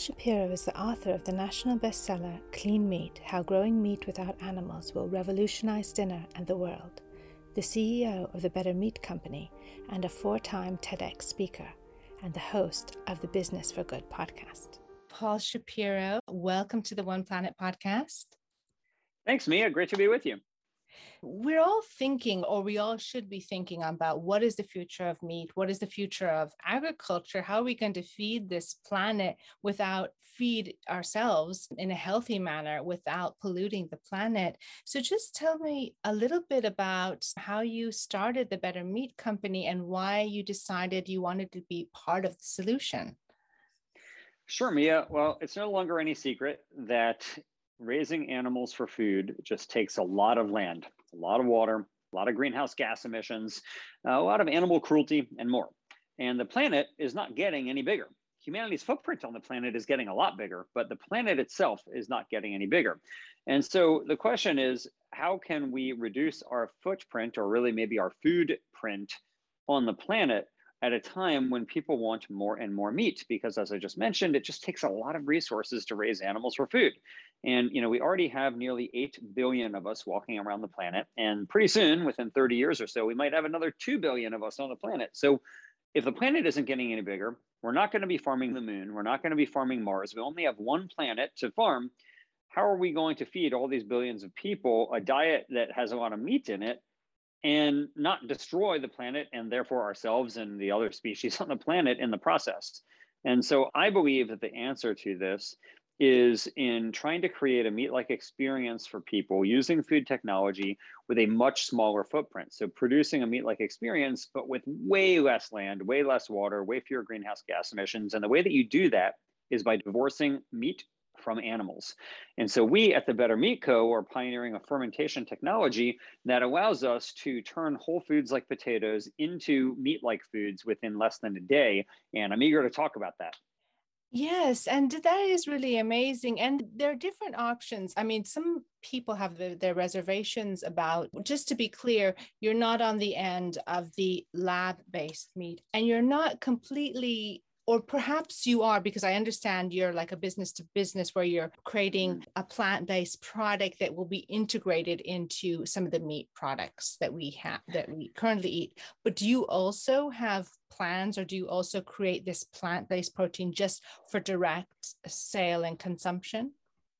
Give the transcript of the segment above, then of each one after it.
Shapiro is the author of the national bestseller Clean Meat How Growing Meat Without Animals Will Revolutionize Dinner and the World, the CEO of the Better Meat Company, and a four time TEDx speaker, and the host of the Business for Good podcast. Paul Shapiro, welcome to the One Planet podcast. Thanks, Mia. Great to be with you. We're all thinking, or we all should be thinking about what is the future of meat? What is the future of agriculture? How are we going to feed this planet without feed ourselves in a healthy manner without polluting the planet? So, just tell me a little bit about how you started the Better Meat Company and why you decided you wanted to be part of the solution. Sure, Mia. Well, it's no longer any secret that raising animals for food just takes a lot of land, a lot of water, a lot of greenhouse gas emissions, uh, a lot of animal cruelty, and more. And the planet is not getting any bigger. Humanity's footprint on the planet is getting a lot bigger, but the planet itself is not getting any bigger. And so the question is how can we reduce our footprint, or really maybe our food print on the planet? at a time when people want more and more meat because as i just mentioned it just takes a lot of resources to raise animals for food and you know we already have nearly 8 billion of us walking around the planet and pretty soon within 30 years or so we might have another 2 billion of us on the planet so if the planet isn't getting any bigger we're not going to be farming the moon we're not going to be farming mars we only have one planet to farm how are we going to feed all these billions of people a diet that has a lot of meat in it and not destroy the planet and therefore ourselves and the other species on the planet in the process. And so I believe that the answer to this is in trying to create a meat like experience for people using food technology with a much smaller footprint. So, producing a meat like experience, but with way less land, way less water, way fewer greenhouse gas emissions. And the way that you do that is by divorcing meat from animals. And so we at the Better Meat Co. are pioneering a fermentation technology that allows us to turn whole foods like potatoes into meat like foods within less than a day. And I'm eager to talk about that. Yes, and that is really amazing. And there are different options. I mean, some people have the, their reservations about, just to be clear, you're not on the end of the lab based meat and you're not completely or perhaps you are because i understand you're like a business to business where you're creating mm. a plant-based product that will be integrated into some of the meat products that we have that we currently eat but do you also have plans or do you also create this plant-based protein just for direct sale and consumption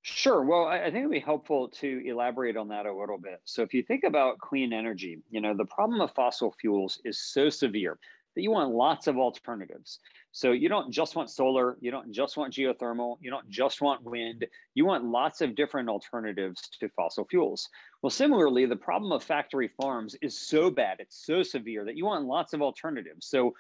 Sure. Well, I think it'd be helpful to elaborate on that a little bit. So, if you think about clean energy, you know, the problem of fossil fuels is so severe that you want lots of alternatives. So you don't just want solar, you don't just want geothermal, you don't just want wind, you want lots of different alternatives to fossil fuels. Well, similarly, the problem of factory farms is so bad, it's so severe that you want lots of alternatives. So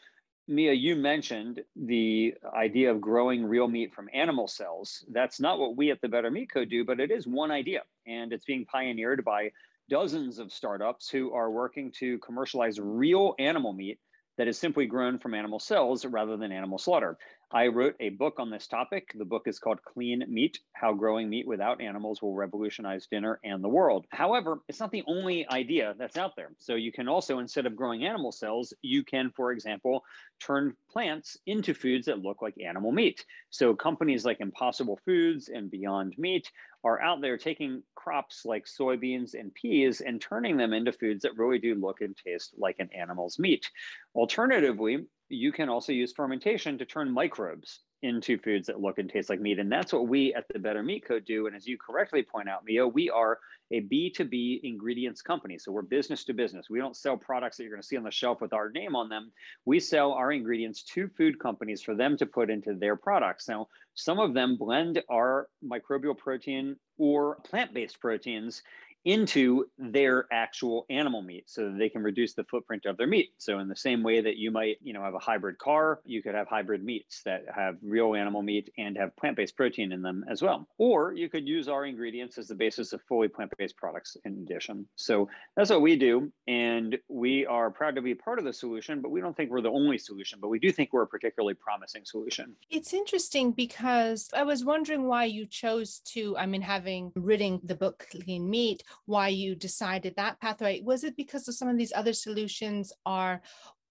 Mia, you mentioned the idea of growing real meat from animal cells. That's not what we at the Better Meat Co do, but it is one idea. And it's being pioneered by dozens of startups who are working to commercialize real animal meat that is simply grown from animal cells rather than animal slaughter. I wrote a book on this topic. The book is called Clean Meat How Growing Meat Without Animals Will Revolutionize Dinner and the World. However, it's not the only idea that's out there. So you can also, instead of growing animal cells, you can, for example, turn plants into foods that look like animal meat. So companies like Impossible Foods and Beyond Meat are out there taking crops like soybeans and peas and turning them into foods that really do look and taste like an animal's meat. Alternatively, you can also use fermentation to turn microbes into foods that look and taste like meat. And that's what we at the Better Meat Co do. And as you correctly point out, Mia, we are a B2B ingredients company. So we're business to business. We don't sell products that you're going to see on the shelf with our name on them. We sell our ingredients to food companies for them to put into their products. Now, some of them blend our microbial protein or plant based proteins into their actual animal meat so that they can reduce the footprint of their meat. So in the same way that you might, you know, have a hybrid car, you could have hybrid meats that have real animal meat and have plant-based protein in them as well. Or you could use our ingredients as the basis of fully plant-based products in addition. So that's what we do and we are proud to be part of the solution, but we don't think we're the only solution, but we do think we're a particularly promising solution. It's interesting because I was wondering why you chose to I mean having written the book Clean Meat why you decided that pathway. Was it because of some of these other solutions are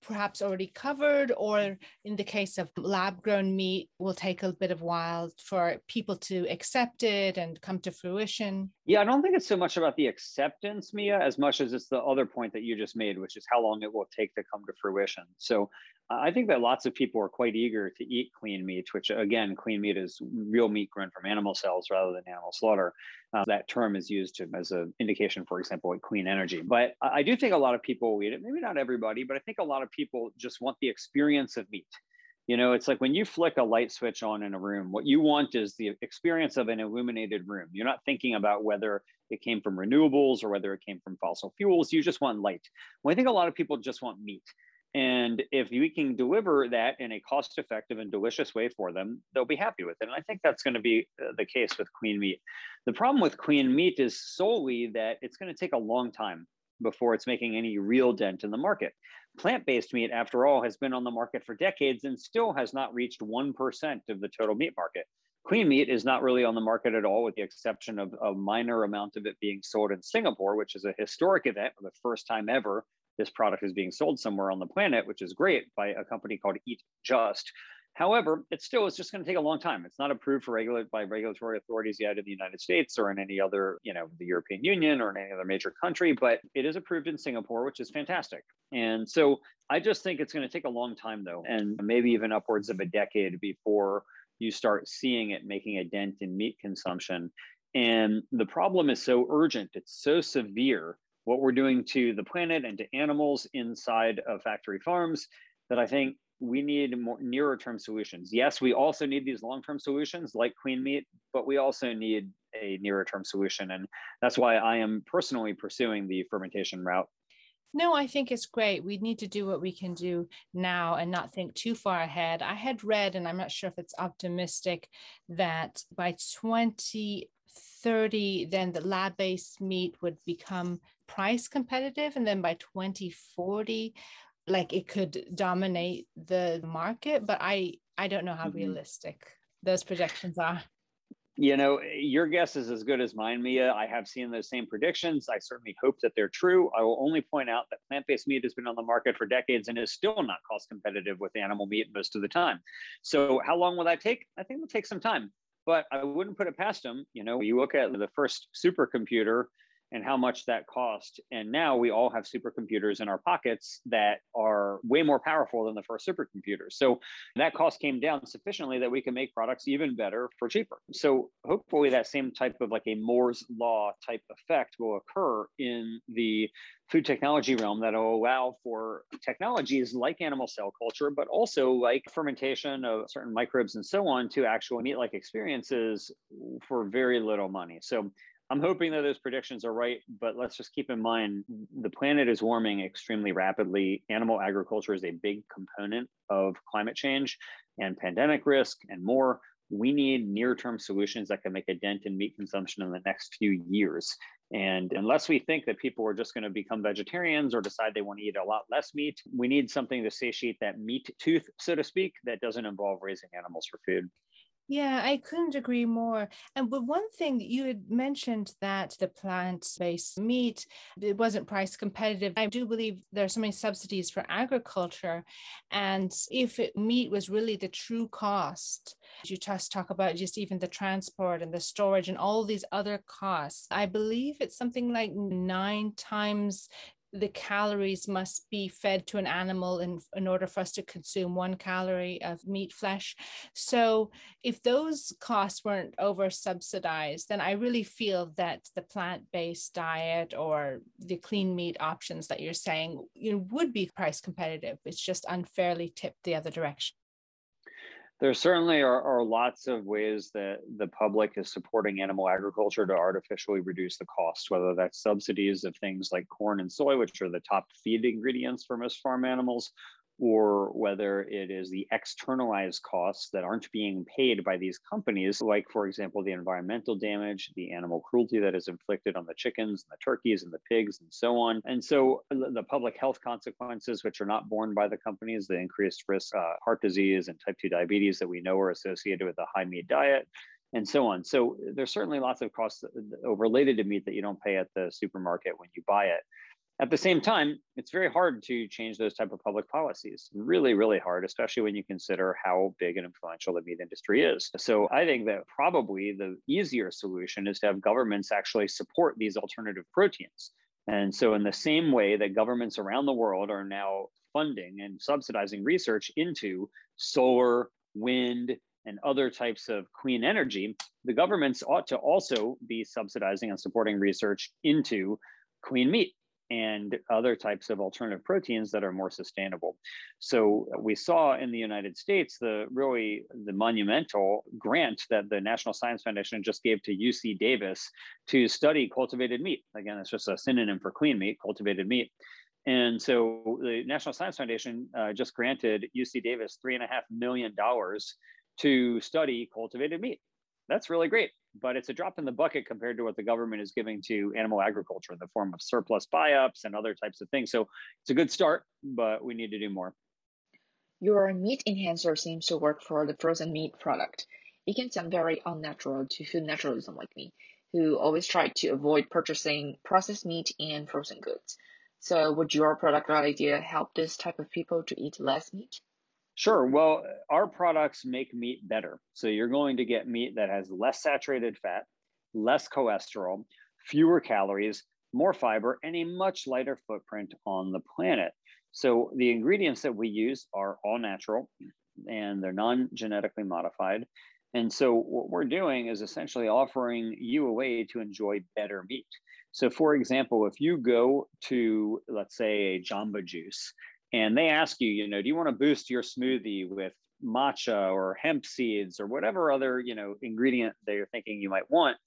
perhaps already covered, or in the case of lab grown meat, will take a bit of while for people to accept it and come to fruition? Yeah, I don't think it's so much about the acceptance, Mia, as much as it's the other point that you just made, which is how long it will take to come to fruition. So I think that lots of people are quite eager to eat clean meat, which again, clean meat is real meat grown from animal cells rather than animal slaughter. Uh, that term is used to, as an indication, for example, like clean energy. But I do think a lot of people eat it. Maybe not everybody, but I think a lot of people just want the experience of meat. You know, it's like when you flick a light switch on in a room, what you want is the experience of an illuminated room. You're not thinking about whether it came from renewables or whether it came from fossil fuels. You just want light. Well, I think a lot of people just want meat. And if we can deliver that in a cost effective and delicious way for them, they'll be happy with it. And I think that's going to be uh, the case with clean meat. The problem with clean meat is solely that it's going to take a long time before it's making any real dent in the market. Plant based meat, after all, has been on the market for decades and still has not reached 1% of the total meat market. Clean meat is not really on the market at all, with the exception of a minor amount of it being sold in Singapore, which is a historic event, for the first time ever this product is being sold somewhere on the planet, which is great by a company called Eat Just. However, it still is just going to take a long time. It's not approved for regulate by regulatory authorities yet in the United States or in any other, you know, the European Union or in any other major country, but it is approved in Singapore, which is fantastic. And so I just think it's going to take a long time though, and maybe even upwards of a decade before you start seeing it making a dent in meat consumption. And the problem is so urgent, it's so severe what we're doing to the planet and to animals inside of factory farms that I think we need more nearer term solutions. Yes, we also need these long term solutions like clean meat, but we also need a nearer term solution. And that's why I am personally pursuing the fermentation route. No, I think it's great. We need to do what we can do now and not think too far ahead. I had read, and I'm not sure if it's optimistic, that by 2030, then the lab based meat would become price competitive and then by 2040 like it could dominate the market but i i don't know how mm-hmm. realistic those projections are. You know your guess is as good as mine mia. I have seen those same predictions. I certainly hope that they're true. I will only point out that plant-based meat has been on the market for decades and is still not cost competitive with animal meat most of the time. So how long will that take? I think it'll take some time but i wouldn't put it past them. You know you look at the first supercomputer and how much that cost. And now we all have supercomputers in our pockets that are way more powerful than the first supercomputers. So that cost came down sufficiently that we can make products even better for cheaper. So hopefully that same type of like a Moore's law type effect will occur in the food technology realm that will allow for technologies like animal cell culture, but also like fermentation of certain microbes and so on to actual meat like experiences for very little money. So I'm hoping that those predictions are right, but let's just keep in mind the planet is warming extremely rapidly. Animal agriculture is a big component of climate change and pandemic risk and more. We need near term solutions that can make a dent in meat consumption in the next few years. And unless we think that people are just going to become vegetarians or decide they want to eat a lot less meat, we need something to satiate that meat tooth, so to speak, that doesn't involve raising animals for food. Yeah, I couldn't agree more. And but one thing you had mentioned that the plant-based meat it wasn't price competitive. I do believe there are so many subsidies for agriculture, and if it, meat was really the true cost, you just talk about just even the transport and the storage and all these other costs. I believe it's something like nine times the calories must be fed to an animal in, in order for us to consume one calorie of meat flesh. So if those costs weren't over subsidized, then I really feel that the plant-based diet or the clean meat options that you're saying you know, would be price competitive. It's just unfairly tipped the other direction. There certainly are, are, lots of ways that the public is supporting animal agriculture to artificially reduce the cost, whether that's subsidies of things like corn and soy, which are the top feed ingredients for most farm animals, or whether it is the externalized costs that aren't being paid by these companies, like, for example, the environmental damage, the animal cruelty that is inflicted on the chickens and the turkeys and the pigs and so on. And so the public health consequences, which are not borne by the companies, the increased risk, uh, heart disease and type 2 diabetes that we know are associated with a high meat diet, and so on. So there's certainly lots of costs related to meat that you don't pay at the supermarket when you buy it. At the same time, it's very hard to change those type of public policies. Really, really hard, especially when you consider how big and influential the meat industry is. So I think that probably the easier solution is to have governments actually support these alternative proteins. And so, in the same way that governments around the world are now funding and subsidizing research into solar, wind, and other types of clean energy, the governments ought to also be subsidizing and supporting research into clean meat and other types of alternative proteins that are more sustainable. So we saw in the United States the really the monumental grant that the National Science Foundation just gave to UC Davis to study cultivated meat. Again, it's just a synonym for clean meat, cultivated meat. And so the National Science Foundation uh, just granted UC Davis three and a half million dollars to study cultivated meat. That's really great but it's a drop in the bucket compared to what the government is giving to animal agriculture in the form of surplus buy-ups and other types of things. So it's a good start, but we need to do more. Your meat enhancer seems to work for the frozen meat product. It can sound very unnatural to food naturalism like me, who always try to avoid purchasing processed meat and frozen goods. So would your product or idea help this type of people to eat less meat? Sure. Well, our products make meat better. So you're going to get meat that has less saturated fat, less cholesterol, fewer calories, more fiber, and a much lighter footprint on the planet. So the ingredients that we use are all natural and they're non genetically modified. And so what we're doing is essentially offering you a way to enjoy better meat. So, for example, if you go to, let's say, a Jamba Juice and they ask you, you know, do you want to boost your smoothie with matcha or hemp seeds or whatever other, you know, ingredient that you're thinking you might want?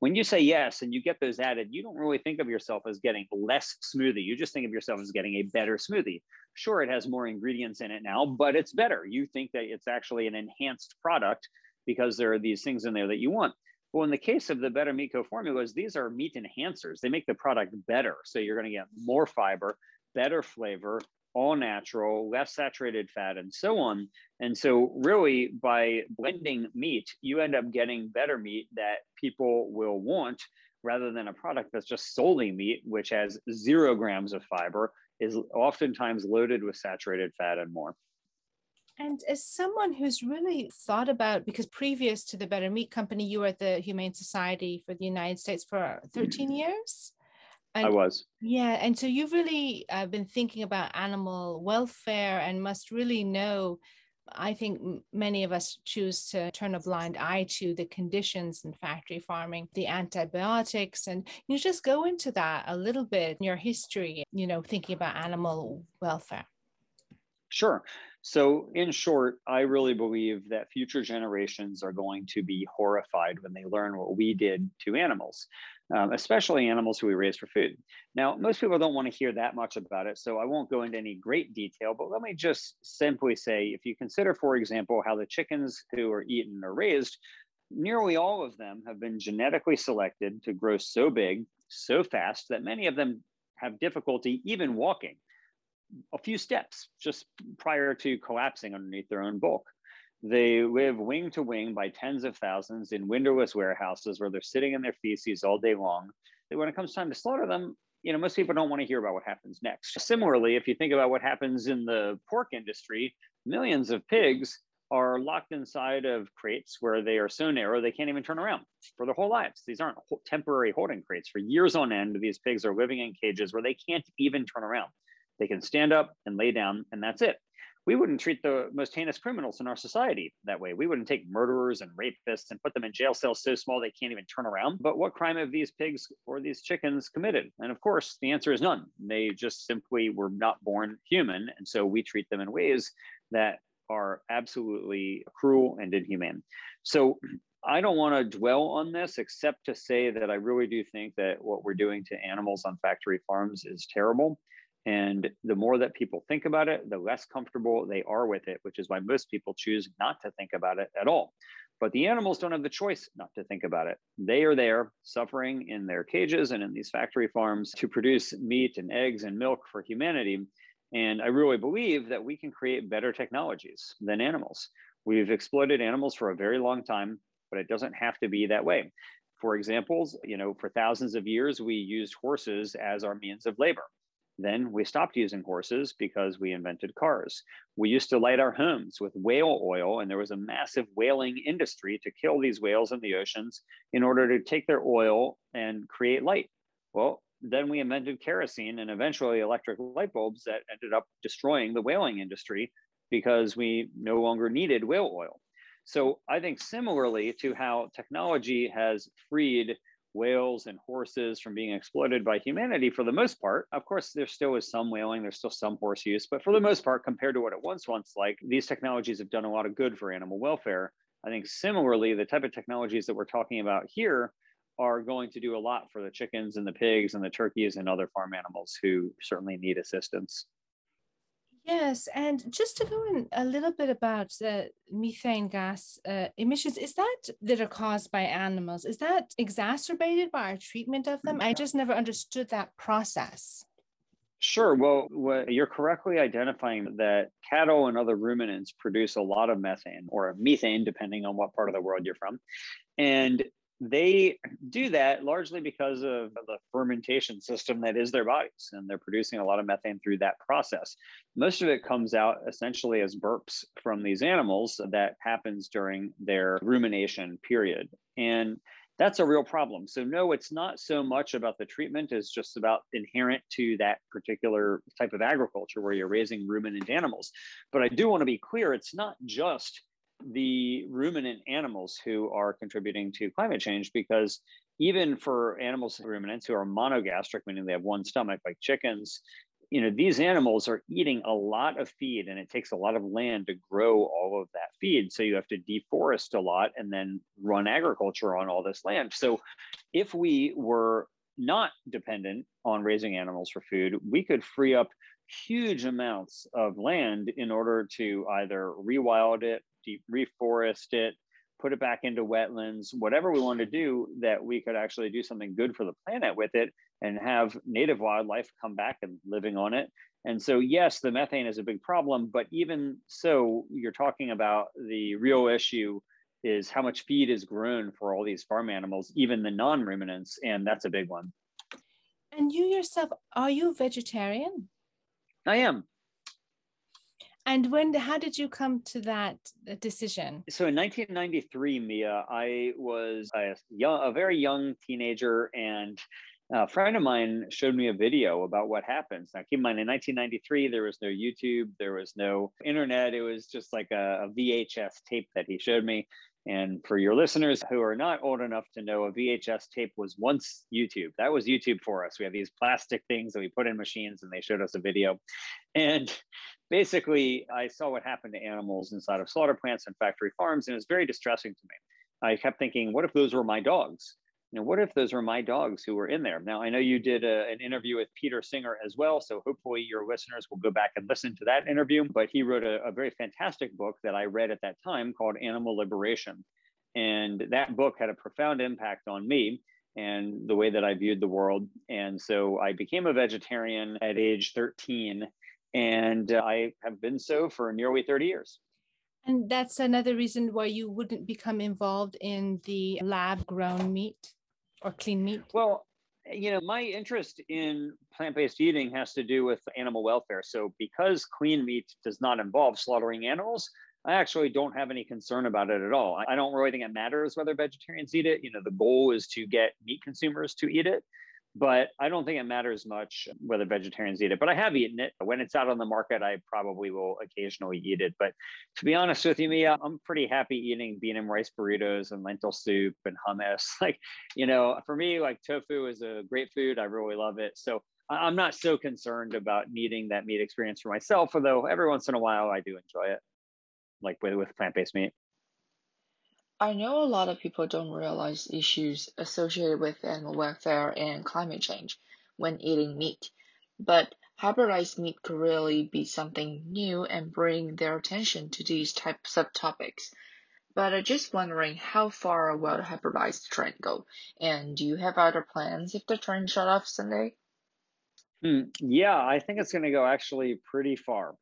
When you say yes and you get those added, you don't really think of yourself as getting less smoothie. You just think of yourself as getting a better smoothie. Sure, it has more ingredients in it now, but it's better. You think that it's actually an enhanced product because there are these things in there that you want. Well, in the case of the Better Meat Co formulas, these are meat enhancers. They make the product better. So you're going to get more fiber, better flavor, all natural, less saturated fat, and so on. And so, really, by blending meat, you end up getting better meat that people will want rather than a product that's just solely meat, which has zero grams of fiber, is oftentimes loaded with saturated fat and more. And as someone who's really thought about, because previous to the Better Meat Company, you were at the Humane Society for the United States for mm. 13 years. And, I was. Yeah. And so you've really uh, been thinking about animal welfare and must really know. I think many of us choose to turn a blind eye to the conditions in factory farming, the antibiotics, and you just go into that a little bit in your history, you know, thinking about animal welfare. Sure. So, in short, I really believe that future generations are going to be horrified when they learn what we did to animals um, especially animals who we raise for food. Now, most people don't want to hear that much about it, so I won't go into any great detail, but let me just simply say if you consider, for example, how the chickens who are eaten are raised, nearly all of them have been genetically selected to grow so big, so fast that many of them have difficulty even walking a few steps just prior to collapsing underneath their own bulk. They live wing to wing by tens of thousands in windowless warehouses where they're sitting in their feces all day long. When it comes time to slaughter them, you know, most people don't want to hear about what happens next. Similarly, if you think about what happens in the pork industry, millions of pigs are locked inside of crates where they are so narrow they can't even turn around for their whole lives. These aren't temporary holding crates. For years on end, these pigs are living in cages where they can't even turn around. They can stand up and lay down, and that's it we wouldn't treat the most heinous criminals in our society that way. We wouldn't take murderers and rapists and put them in jail cells so small they can't even turn around. But what crime have these pigs or these chickens committed? And of course, the answer is none. They just simply were not born human. And so we treat them in ways that are absolutely cruel and inhumane. So I don't want to dwell on this except to say that I really do think that what we're doing to animals on factory farms is terrible. And the more that people think about it, the less comfortable they are with it, which is why most people choose not to think about it at all. But the animals don't have the choice not to think about it. They are there suffering in their cages and in these factory farms to produce meat and eggs and milk for humanity. And I really believe that we can create better technologies than animals. We've exploited animals for a very long time, but it doesn't have to be that way. For examples, you know, for thousands of years, we used horses as our means of labor. Then we stopped using horses because we invented cars. We used to light our homes with whale oil, and there was a massive whaling industry to kill these whales in the oceans in order to take their oil and create light. Well, then we invented kerosene and eventually electric light bulbs that ended up destroying the whaling industry because we no longer needed whale oil. So I think similarly to how technology has freed whales and horses from being exploited by humanity for the most part. Of course, there still is some whaling, there's still some horse use, but for the most part, compared to what it once once like, these technologies have done a lot of good for animal welfare. I think similarly, the type of technologies that we're talking about here are going to do a lot for the chickens and the pigs and the turkeys and other farm animals who certainly need assistance. Yes, and just to go in a little bit about the methane gas uh, emissions, is that that are caused by animals? Is that exacerbated by our treatment of them? I just never understood that process. Sure. Well, you're correctly identifying that cattle and other ruminants produce a lot of methane or methane, depending on what part of the world you're from. And they do that largely because of the fermentation system that is their bodies and they're producing a lot of methane through that process. Most of it comes out essentially as burps from these animals that happens during their rumination period and that's a real problem. So no it's not so much about the treatment it's just about inherent to that particular type of agriculture where you're raising ruminant animals. But i do want to be clear it's not just the ruminant animals who are contributing to climate change because even for animals ruminants who are monogastric meaning they have one stomach like chickens you know these animals are eating a lot of feed and it takes a lot of land to grow all of that feed. So you have to deforest a lot and then run agriculture on all this land. So if we were not dependent on raising animals for food we could free up huge amounts of land in order to either rewild it deep reforest it, put it back into wetlands, whatever we want to do that we could actually do something good for the planet with it and have native wildlife come back and living on it. And so, yes, the methane is a big problem, but even so, you're talking about the real issue is how much feed is grown for all these farm animals, even the non ruminants, and that's a big one. And you yourself, are you vegetarian? I am. And when, how did you come to that uh, decision? So in 1993, Mia, I was a young, a very young teenager, and a friend of mine showed me a video about what happens. Now, keep in mind, in 1993, there was no YouTube, there was no internet. It was just like a, a VHS tape that he showed me. And for your listeners who are not old enough to know, a VHS tape was once YouTube. That was YouTube for us. We have these plastic things that we put in machines and they showed us a video. And basically, I saw what happened to animals inside of slaughter plants and factory farms, and it was very distressing to me. I kept thinking, what if those were my dogs? You know, what if those were my dogs who were in there? Now, I know you did a, an interview with Peter Singer as well, so hopefully your listeners will go back and listen to that interview. But he wrote a, a very fantastic book that I read at that time called Animal Liberation. And that book had a profound impact on me and the way that I viewed the world. And so I became a vegetarian at age 13 and uh, I have been so for nearly 30 years. And that's another reason why you wouldn't become involved in the lab grown meat or clean meat? Well, you know, my interest in plant based eating has to do with animal welfare. So, because clean meat does not involve slaughtering animals, I actually don't have any concern about it at all. I don't really think it matters whether vegetarians eat it. You know, the goal is to get meat consumers to eat it but I don't think it matters much whether vegetarians eat it. But I have eaten it. When it's out on the market, I probably will occasionally eat it. But to be honest with you, Mia, I'm pretty happy eating bean and rice burritos and lentil soup and hummus. Like, you know, for me, like tofu is a great food. I really love it. So I'm not so concerned about needing that meat experience for myself, although every once in a while I do enjoy it, like with, with plant based meat. I know a lot of people don't realize issues associated with animal welfare and climate change when eating meat, but hybridized meat could really be something new and bring their attention to these types of topics. But I'm just wondering how far will the hybridized trend go? And do you have other plans if the trend shut off Sunday? Hmm, yeah, I think it's going to go actually pretty far.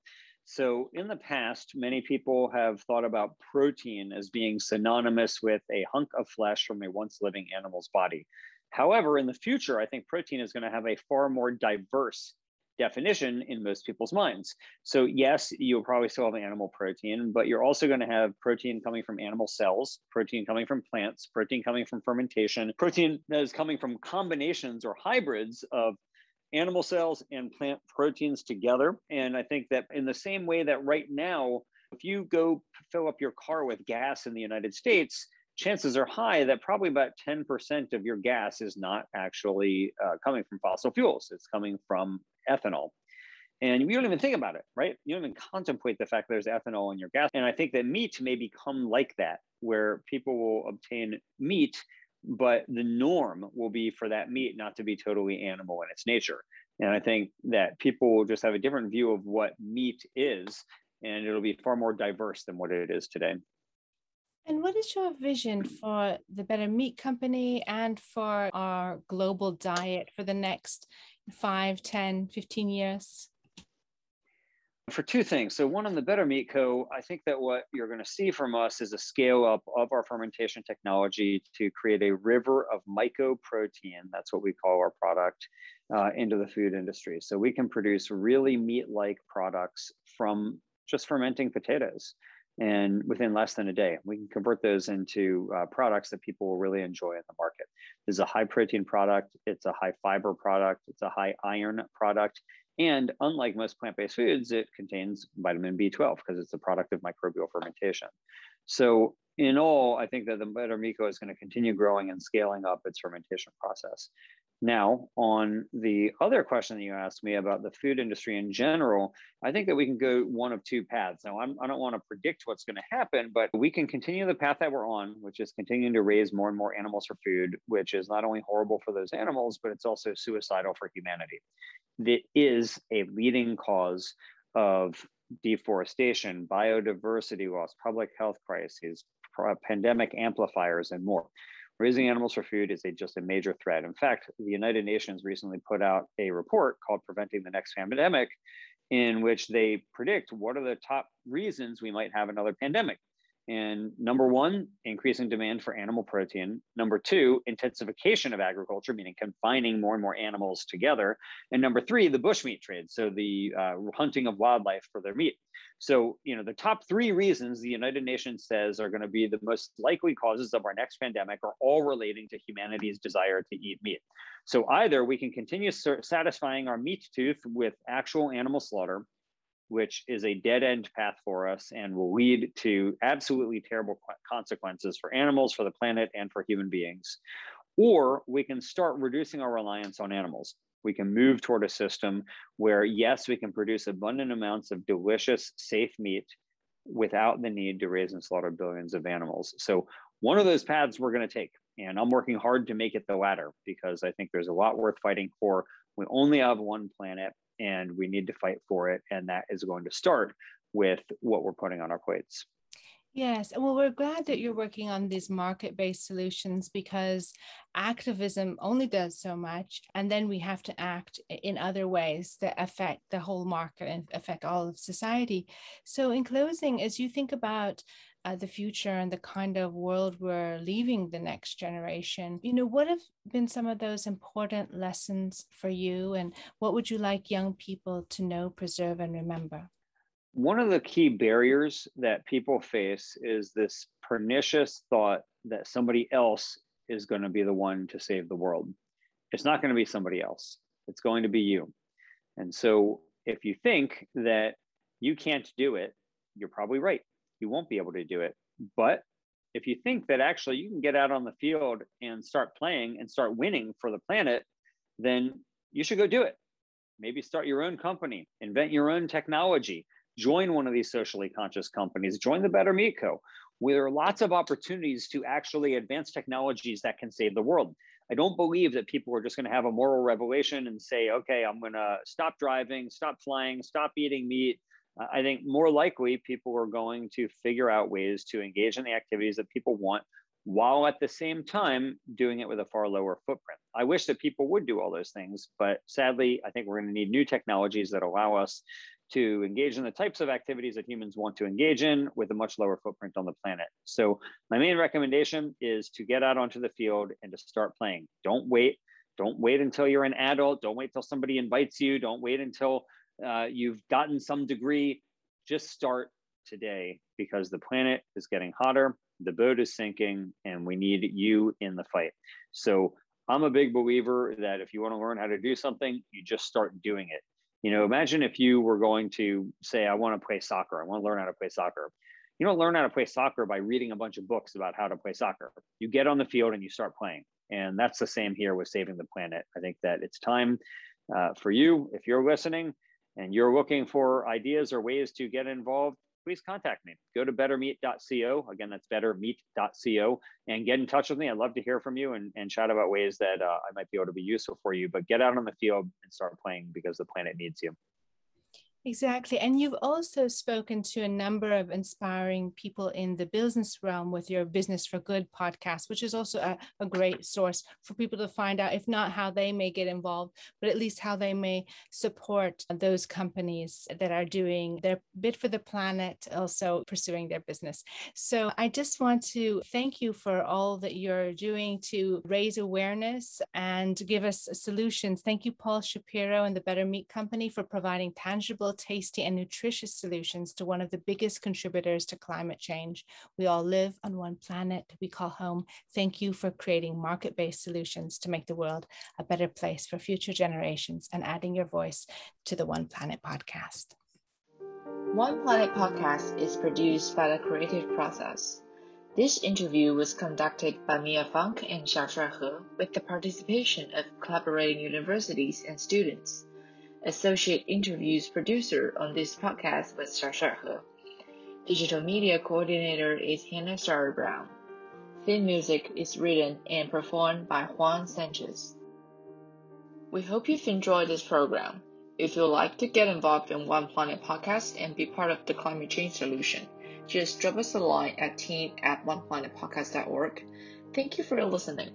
So, in the past, many people have thought about protein as being synonymous with a hunk of flesh from a once living animal's body. However, in the future, I think protein is going to have a far more diverse definition in most people's minds. So, yes, you'll probably still have animal protein, but you're also going to have protein coming from animal cells, protein coming from plants, protein coming from fermentation, protein that is coming from combinations or hybrids of animal cells and plant proteins together. And I think that in the same way that right now, if you go fill up your car with gas in the United States, chances are high that probably about 10% of your gas is not actually uh, coming from fossil fuels. It's coming from ethanol. And you don't even think about it, right? You don't even contemplate the fact that there's ethanol in your gas. And I think that meat may become like that, where people will obtain meat, but the norm will be for that meat not to be totally animal in its nature. And I think that people will just have a different view of what meat is, and it'll be far more diverse than what it is today. And what is your vision for the Better Meat Company and for our global diet for the next 5, 10, 15 years? For two things. So, one on the Better Meat Co., I think that what you're going to see from us is a scale up of our fermentation technology to create a river of mycoprotein. That's what we call our product uh, into the food industry. So, we can produce really meat like products from just fermenting potatoes and within less than a day we can convert those into uh, products that people will really enjoy in the market this is a high protein product it's a high fiber product it's a high iron product and unlike most plant-based foods it contains vitamin b12 because it's a product of microbial fermentation. So in all i think that the better co is going to continue growing and scaling up its fermentation process now, on the other question that you asked me about the food industry in general, I think that we can go one of two paths. Now, I'm, I do not want to predict what's going to happen, but we can continue the path that we're on, which is continuing to raise more and more animals for food, which is not only horrible for those animals, but it's also suicidal for humanity. It is a leading cause of deforestation, biodiversity loss, public health crises, Uh, pandemic amplifiers, and more. Raising animals for food is a, just a major threat. In fact, the United Nations recently put out a report called Preventing the Next Pandemic, in which they predict what are the top reasons we might have another pandemic. And number one, increasing demand for animal protein. Number two, intensification of agriculture, meaning confining more and more animals together. And number three, the bushmeat trade, so the uh, hunting of wildlife for their meat. So, you know, the top three reasons the United Nations says are going to be the most likely causes of our next pandemic are all relating to humanity's desire to eat meat. So, either we can continue satisfying our meat tooth with actual animal slaughter, which is a dead end path for us and will lead to absolutely terrible consequences for animals, for the planet, and for human beings. Or we can start reducing our reliance on animals. We can move toward a system where, yes, we can produce abundant amounts of delicious, safe meat without the need to raise and slaughter billions of animals. So, one of those paths we're going to take. And I'm working hard to make it the latter because I think there's a lot worth fighting for. We only have one planet and we need to fight for it. And that is going to start with what we're putting on our plates. Yes, well, we're glad that you're working on these market based solutions because activism only does so much. And then we have to act in other ways that affect the whole market and affect all of society. So, in closing, as you think about uh, the future and the kind of world we're leaving the next generation. You know, what have been some of those important lessons for you, and what would you like young people to know, preserve, and remember? One of the key barriers that people face is this pernicious thought that somebody else is going to be the one to save the world. It's not going to be somebody else, it's going to be you. And so if you think that you can't do it, you're probably right you won't be able to do it. But if you think that actually you can get out on the field and start playing and start winning for the planet, then you should go do it. Maybe start your own company, invent your own technology, join one of these socially conscious companies, join the Better Meat Co. Where there are lots of opportunities to actually advance technologies that can save the world. I don't believe that people are just going to have a moral revelation and say, okay, I'm going to stop driving, stop flying, stop eating meat, I think more likely people are going to figure out ways to engage in the activities that people want while at the same time doing it with a far lower footprint. I wish that people would do all those things, but sadly, I think we're going to need new technologies that allow us to engage in the types of activities that humans want to engage in with a much lower footprint on the planet. So, my main recommendation is to get out onto the field and to start playing. Don't wait Don't wait until you're an adult. Don't wait till somebody invites you. Don't wait until uh, you've gotten some degree. Just start today because the planet is getting hotter, the boat is sinking, and we need you in the fight. So I'm a big believer that if you want to learn how to do something, you just start doing it. You know, imagine if you were going to say, I want to play soccer, I want to learn how to play soccer. You don't learn how to play soccer by reading a bunch of books about how to play soccer. You get on the field and you start playing. And that's the same here with saving the planet. I think that it's time uh, for you, if you're listening and you're looking for ideas or ways to get involved, please contact me. Go to bettermeat.co. Again, that's bettermeat.co and get in touch with me. I'd love to hear from you and, and chat about ways that uh, I might be able to be useful for you. But get out on the field and start playing because the planet needs you. Exactly. And you've also spoken to a number of inspiring people in the business realm with your Business for Good podcast, which is also a, a, great source for people to find out, if not how they may get involved, but at least how they may support those companies that are doing their bit for the planet, also pursuing their business. So I just want to thank you for all that you're doing to raise awareness and give us solutions. Thank you, Paul Shapiro and the Better Meat Company, for providing tangible tasty, and nutritious solutions to one of the biggest contributors to climate change. We all live on one planet we call home. Thank you for creating market based solutions to make the world a better place for future generations and adding your voice to the One Planet podcast. One Planet podcast is produced by the Creative Process. This interview was conducted by Mia Funk and Xiaoshuai He with the participation of collaborating universities and students. Associate interviews producer on this podcast was Xiaoshuai He. Digital media coordinator is Hannah Starr Brown. Theme music is written and performed by Juan Sanchez. We hope you've enjoyed this program. If you'd like to get involved in One Planet podcast and be part of the climate change solution, just drop us a line at team at oneplanetpodcast.org. Thank you for listening.